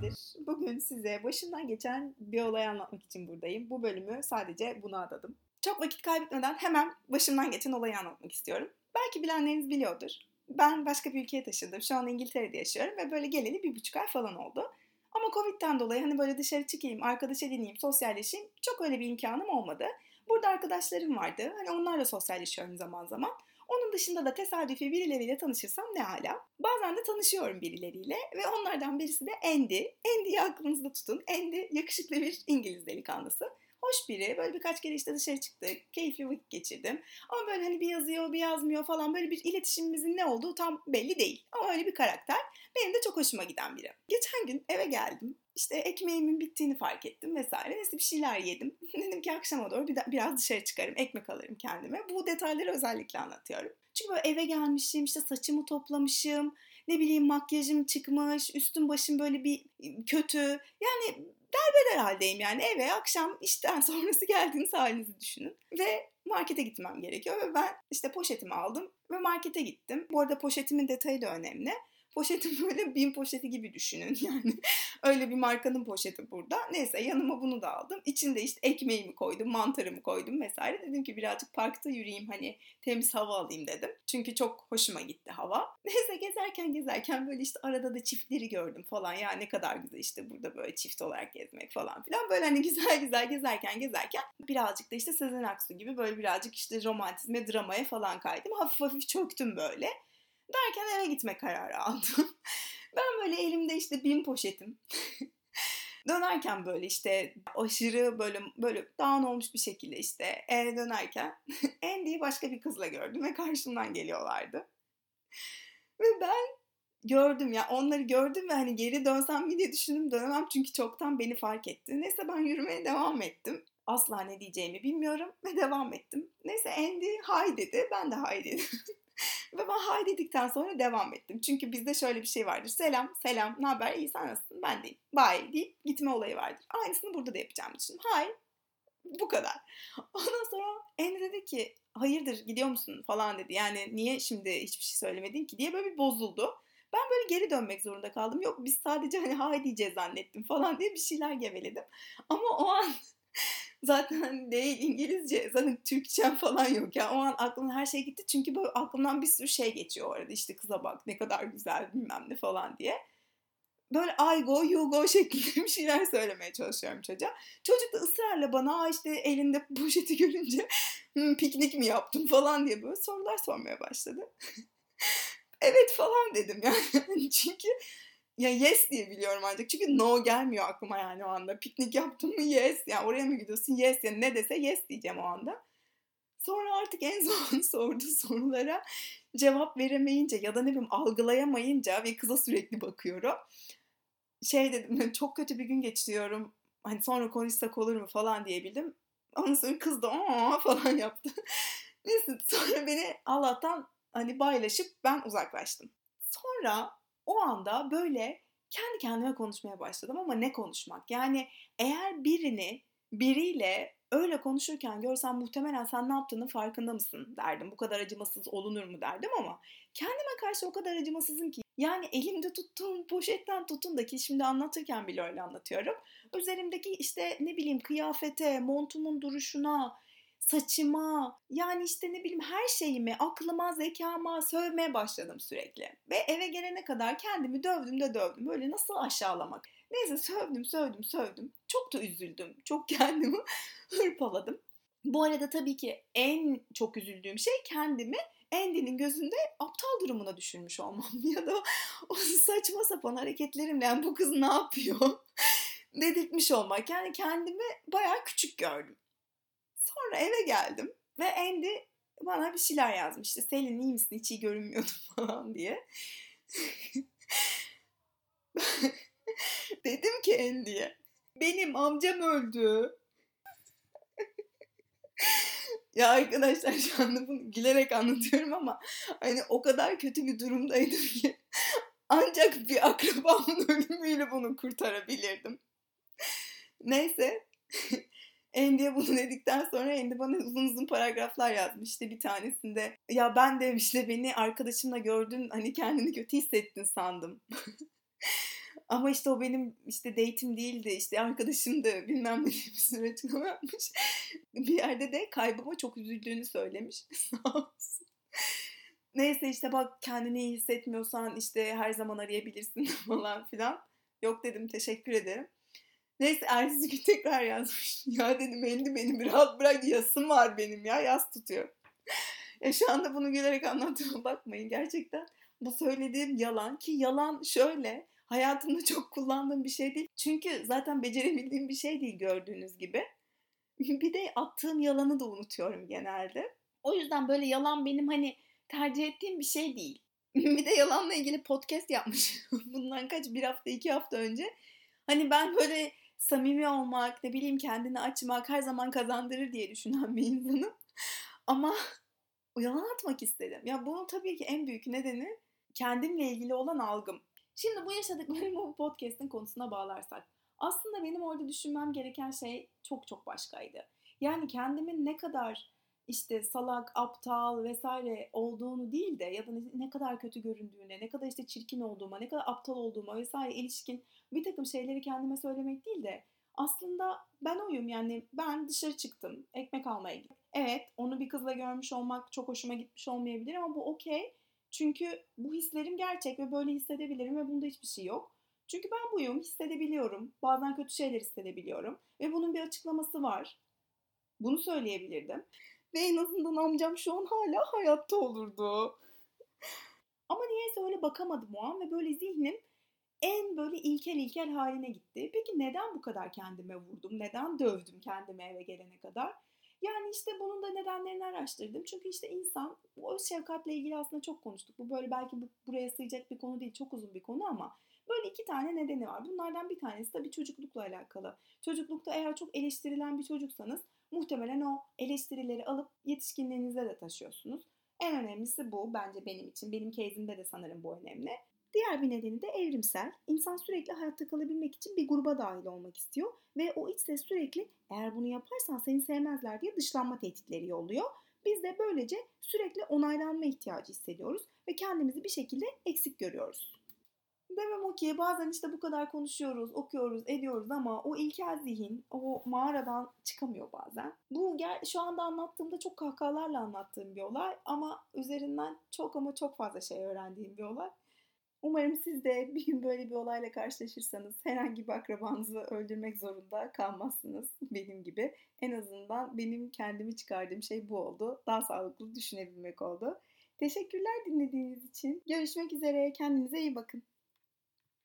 senedir bugün size başımdan geçen bir olay anlatmak için buradayım. Bu bölümü sadece buna adadım. Çok vakit kaybetmeden hemen başımdan geçen olayı anlatmak istiyorum. Belki bilenleriniz biliyordur. Ben başka bir ülkeye taşındım. Şu an İngiltere'de yaşıyorum ve böyle geleli bir buçuk ay falan oldu. Ama Covid'den dolayı hani böyle dışarı çıkayım, arkadaş edineyim, sosyalleşeyim çok öyle bir imkanım olmadı. Burada arkadaşlarım vardı. Hani onlarla sosyalleşiyorum zaman zaman. Dışında da tesadüfi birileriyle tanışırsam ne hala. Bazen de tanışıyorum birileriyle ve onlardan birisi de Andy. Andy'yi aklınızda tutun. Andy yakışıklı bir İngiliz delikanlısı. Hoş biri. Böyle birkaç kere işte dışarı çıktık. Keyifli vakit geçirdim. Ama böyle hani bir yazıyor bir yazmıyor falan böyle bir iletişimimizin ne olduğu tam belli değil. Ama öyle bir karakter. Benim de çok hoşuma giden biri. Geçen gün eve geldim. İşte ekmeğimin bittiğini fark ettim vesaire. Neyse bir şeyler yedim. Dedim ki akşama doğru bir biraz dışarı çıkarım. Ekmek alırım kendime. Bu detayları özellikle anlatıyorum. Çünkü böyle eve gelmişim, işte saçımı toplamışım, ne bileyim makyajım çıkmış, üstüm başım böyle bir kötü. Yani derbeder haldeyim yani eve akşam işten sonrası geldiğiniz halinizi düşünün. Ve markete gitmem gerekiyor ve ben işte poşetimi aldım ve markete gittim. Bu arada poşetimin detayı da önemli. Poşetim böyle bin poşeti gibi düşünün yani. Öyle bir markanın poşeti burada. Neyse yanıma bunu da aldım. İçinde işte ekmeğimi koydum, mantarımı koydum vesaire. Dedim ki birazcık parkta yürüyeyim hani temiz hava alayım dedim. Çünkü çok hoşuma gitti hava. Neyse gezerken gezerken böyle işte arada da çiftleri gördüm falan. Ya ne kadar güzel işte burada böyle çift olarak gezmek falan filan. Böyle hani güzel güzel gezerken gezerken birazcık da işte Sezen Aksu gibi böyle birazcık işte romantizme, dramaya falan kaydım. Hafif hafif çöktüm böyle. Derken eve gitme kararı aldım. ben böyle elimde işte bin poşetim. dönerken böyle işte aşırı böyle böyle dağın olmuş bir şekilde işte eve dönerken Andy'yi başka bir kızla gördüm ve karşımdan geliyorlardı. Ve ben gördüm ya onları gördüm ve hani geri dönsem mi diye düşündüm dönemem çünkü çoktan beni fark etti. Neyse ben yürümeye devam ettim. Asla ne diyeceğimi bilmiyorum ve devam ettim. Neyse Andy hay dedi ben de hay dedim. Ve ben hay dedikten sonra devam ettim. Çünkü bizde şöyle bir şey vardır. Selam, selam, ne haber, iyi sen nasılsın, ben deyim. Bye deyip gitme olayı vardır. Aynısını burada da yapacağım için. Hay, bu kadar. Ondan sonra Anne dedi ki hayırdır gidiyor musun falan dedi. Yani niye şimdi hiçbir şey söylemedin ki diye böyle bir bozuldu. Ben böyle geri dönmek zorunda kaldım. Yok biz sadece hani hay diyeceğiz zannettim falan diye bir şeyler geveledim. Ama o an zaten değil İngilizce zaten Türkçem falan yok ya. O an aklımdan her şey gitti çünkü böyle aklımdan bir sürü şey geçiyor orada işte kıza bak ne kadar güzel bilmem ne falan diye. Böyle I go you go şeklinde bir şeyler söylemeye çalışıyorum çocuğa. Çocuk da ısrarla bana işte elinde poşeti görünce piknik mi yaptım falan diye böyle sorular sormaya başladı. evet falan dedim yani. Çünkü ya yes diye biliyorum ancak. Çünkü no gelmiyor aklıma yani o anda. Piknik yaptın mı yes. Yani oraya mı gidiyorsun yes. Yani ne dese yes diyeceğim o anda. Sonra artık en son sorduğu sorulara cevap veremeyince ya da ne bileyim algılayamayınca ve kıza sürekli bakıyorum. Şey dedim çok kötü bir gün geçiriyorum. Hani sonra konuşsak olur mu falan diyebildim. Ondan sonra kız da aa falan yaptı. Neyse sonra beni Allah'tan hani paylaşıp ben uzaklaştım. Sonra o anda böyle kendi kendime konuşmaya başladım ama ne konuşmak? Yani eğer birini biriyle öyle konuşurken görsem muhtemelen sen ne yaptığının farkında mısın derdim. Bu kadar acımasız olunur mu derdim ama kendime karşı o kadar acımasızım ki. Yani elimde tuttuğum poşetten tutun da ki şimdi anlatırken bile öyle anlatıyorum. Üzerimdeki işte ne bileyim kıyafete, montumun duruşuna, saçıma yani işte ne bileyim her şeyimi aklıma zekama sövmeye başladım sürekli. Ve eve gelene kadar kendimi dövdüm de dövdüm. Böyle nasıl aşağılamak. Neyse sövdüm sövdüm sövdüm. Çok da üzüldüm. Çok kendimi hırpaladım. Bu arada tabii ki en çok üzüldüğüm şey kendimi Andy'nin gözünde aptal durumuna düşürmüş olmam ya da o saçma sapan hareketlerimle yani bu kız ne yapıyor dedirtmiş olmak. Yani kendimi bayağı küçük gördüm. Sonra eve geldim ve Andy bana bir şeyler yazmıştı. Selin iyi misin? Hiç iyi görünmüyordum falan diye. Dedim ki Andy'ye benim amcam öldü. ya arkadaşlar şu anda bunu gülerek anlatıyorum ama hani o kadar kötü bir durumdaydım ki ancak bir akrabamın ölümüyle bunu kurtarabilirdim. Neyse Andy'ye bunu dedikten sonra Andy bana uzun uzun paragraflar yazmıştı bir tanesinde. Ya ben demişle beni arkadaşımla gördün hani kendini kötü hissettin sandım. Ama işte o benim işte date'im değildi, işte arkadaşımdı bilmem ne bir süre açıklama yapmış. bir yerde de kaybıma çok üzüldüğünü söylemiş. Neyse işte bak kendini iyi hissetmiyorsan işte her zaman arayabilirsin falan filan. Yok dedim teşekkür ederim. Neyse ertesi gün tekrar yazmış. Ya dedim Endi beni bir rahat bırak yasım var benim ya yas tutuyor. ya şu anda bunu gülerek anlattığıma bakmayın. Gerçekten bu söylediğim yalan ki yalan şöyle hayatımda çok kullandığım bir şey değil. Çünkü zaten becerebildiğim bir şey değil gördüğünüz gibi. bir de attığım yalanı da unutuyorum genelde. O yüzden böyle yalan benim hani tercih ettiğim bir şey değil. bir de yalanla ilgili podcast yapmış. Bundan kaç bir hafta iki hafta önce. Hani ben böyle samimi olmak, ne bileyim kendini açmak her zaman kazandırır diye düşünen bir insanım. Ama yalan atmak istedim. Ya bunun tabii ki en büyük nedeni kendimle ilgili olan algım. Şimdi bu yaşadıklarımı bu podcast'in konusuna bağlarsak. Aslında benim orada düşünmem gereken şey çok çok başkaydı. Yani kendimin ne kadar işte salak, aptal vesaire olduğunu değil de ya da ne kadar kötü göründüğüne, ne kadar işte çirkin olduğuma, ne kadar aptal olduğuma vesaire ilişkin bir takım şeyleri kendime söylemek değil de aslında ben oyum yani ben dışarı çıktım ekmek almaya gittim. Evet onu bir kızla görmüş olmak çok hoşuma gitmiş olmayabilir ama bu okey. Çünkü bu hislerim gerçek ve böyle hissedebilirim ve bunda hiçbir şey yok. Çünkü ben buyum, hissedebiliyorum. Bazen kötü şeyler hissedebiliyorum. Ve bunun bir açıklaması var. Bunu söyleyebilirdim. Ve en azından amcam şu an hala hayatta olurdu. Ama niyeyse öyle bakamadım o an ve böyle zihnim en böyle ilkel ilkel haline gitti. Peki neden bu kadar kendime vurdum? Neden dövdüm kendimi eve gelene kadar? Yani işte bunun da nedenlerini araştırdım. Çünkü işte insan o şefkatle ilgili aslında çok konuştuk. Bu böyle belki bu, buraya sığacak bir konu değil. Çok uzun bir konu ama böyle iki tane nedeni var. Bunlardan bir tanesi tabii çocuklukla alakalı. Çocuklukta eğer çok eleştirilen bir çocuksanız muhtemelen o eleştirileri alıp yetişkinliğinize de taşıyorsunuz. En önemlisi bu bence benim için. Benim case'imde de sanırım bu önemli. Diğer bir nedeni de evrimsel. İnsan sürekli hayatta kalabilmek için bir gruba dahil olmak istiyor ve o iç ses sürekli eğer bunu yaparsan seni sevmezler diye dışlanma tehditleri yolluyor. Biz de böylece sürekli onaylanma ihtiyacı hissediyoruz ve kendimizi bir şekilde eksik görüyoruz. Demem o ki bazen işte bu kadar konuşuyoruz, okuyoruz, ediyoruz ama o ilkel zihin o mağaradan çıkamıyor bazen. Bu şu anda anlattığımda çok kahkahalarla anlattığım bir olay ama üzerinden çok ama çok fazla şey öğrendiğim bir olay. Umarım siz de bir gün böyle bir olayla karşılaşırsanız herhangi bir akrabanızı öldürmek zorunda kalmazsınız benim gibi. En azından benim kendimi çıkardığım şey bu oldu. Daha sağlıklı düşünebilmek oldu. Teşekkürler dinlediğiniz için. Görüşmek üzere. Kendinize iyi bakın.